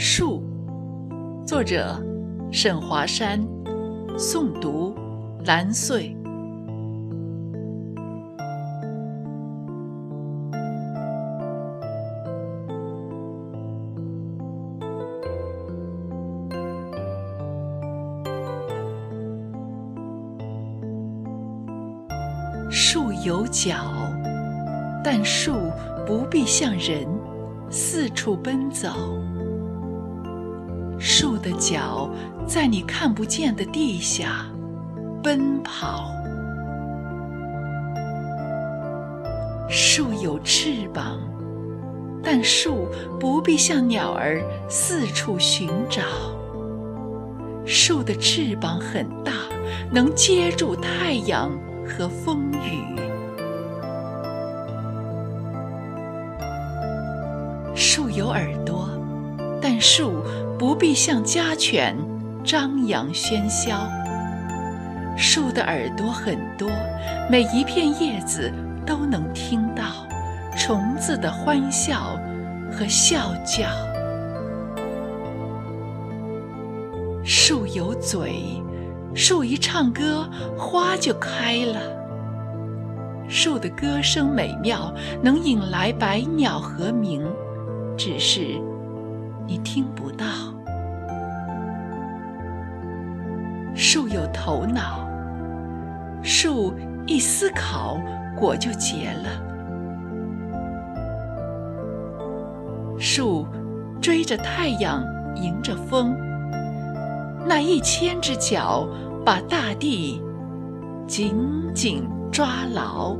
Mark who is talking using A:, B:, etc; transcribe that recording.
A: 树，作者沈华山，诵读蓝穗。树有脚，但树不必像人四处奔走。树的脚在你看不见的地下奔跑。树有翅膀，但树不必像鸟儿四处寻找。树的翅膀很大，能接住太阳。和风雨，树有耳朵，但树不必像家犬张扬喧嚣。树的耳朵很多，每一片叶子都能听到虫子的欢笑和笑叫。树有嘴。树一唱歌，花就开了。树的歌声美妙，能引来百鸟和鸣，只是你听不到。树有头脑，树一思考，果就结了。树追着太阳，迎着风。那一千只脚把大地紧紧抓牢。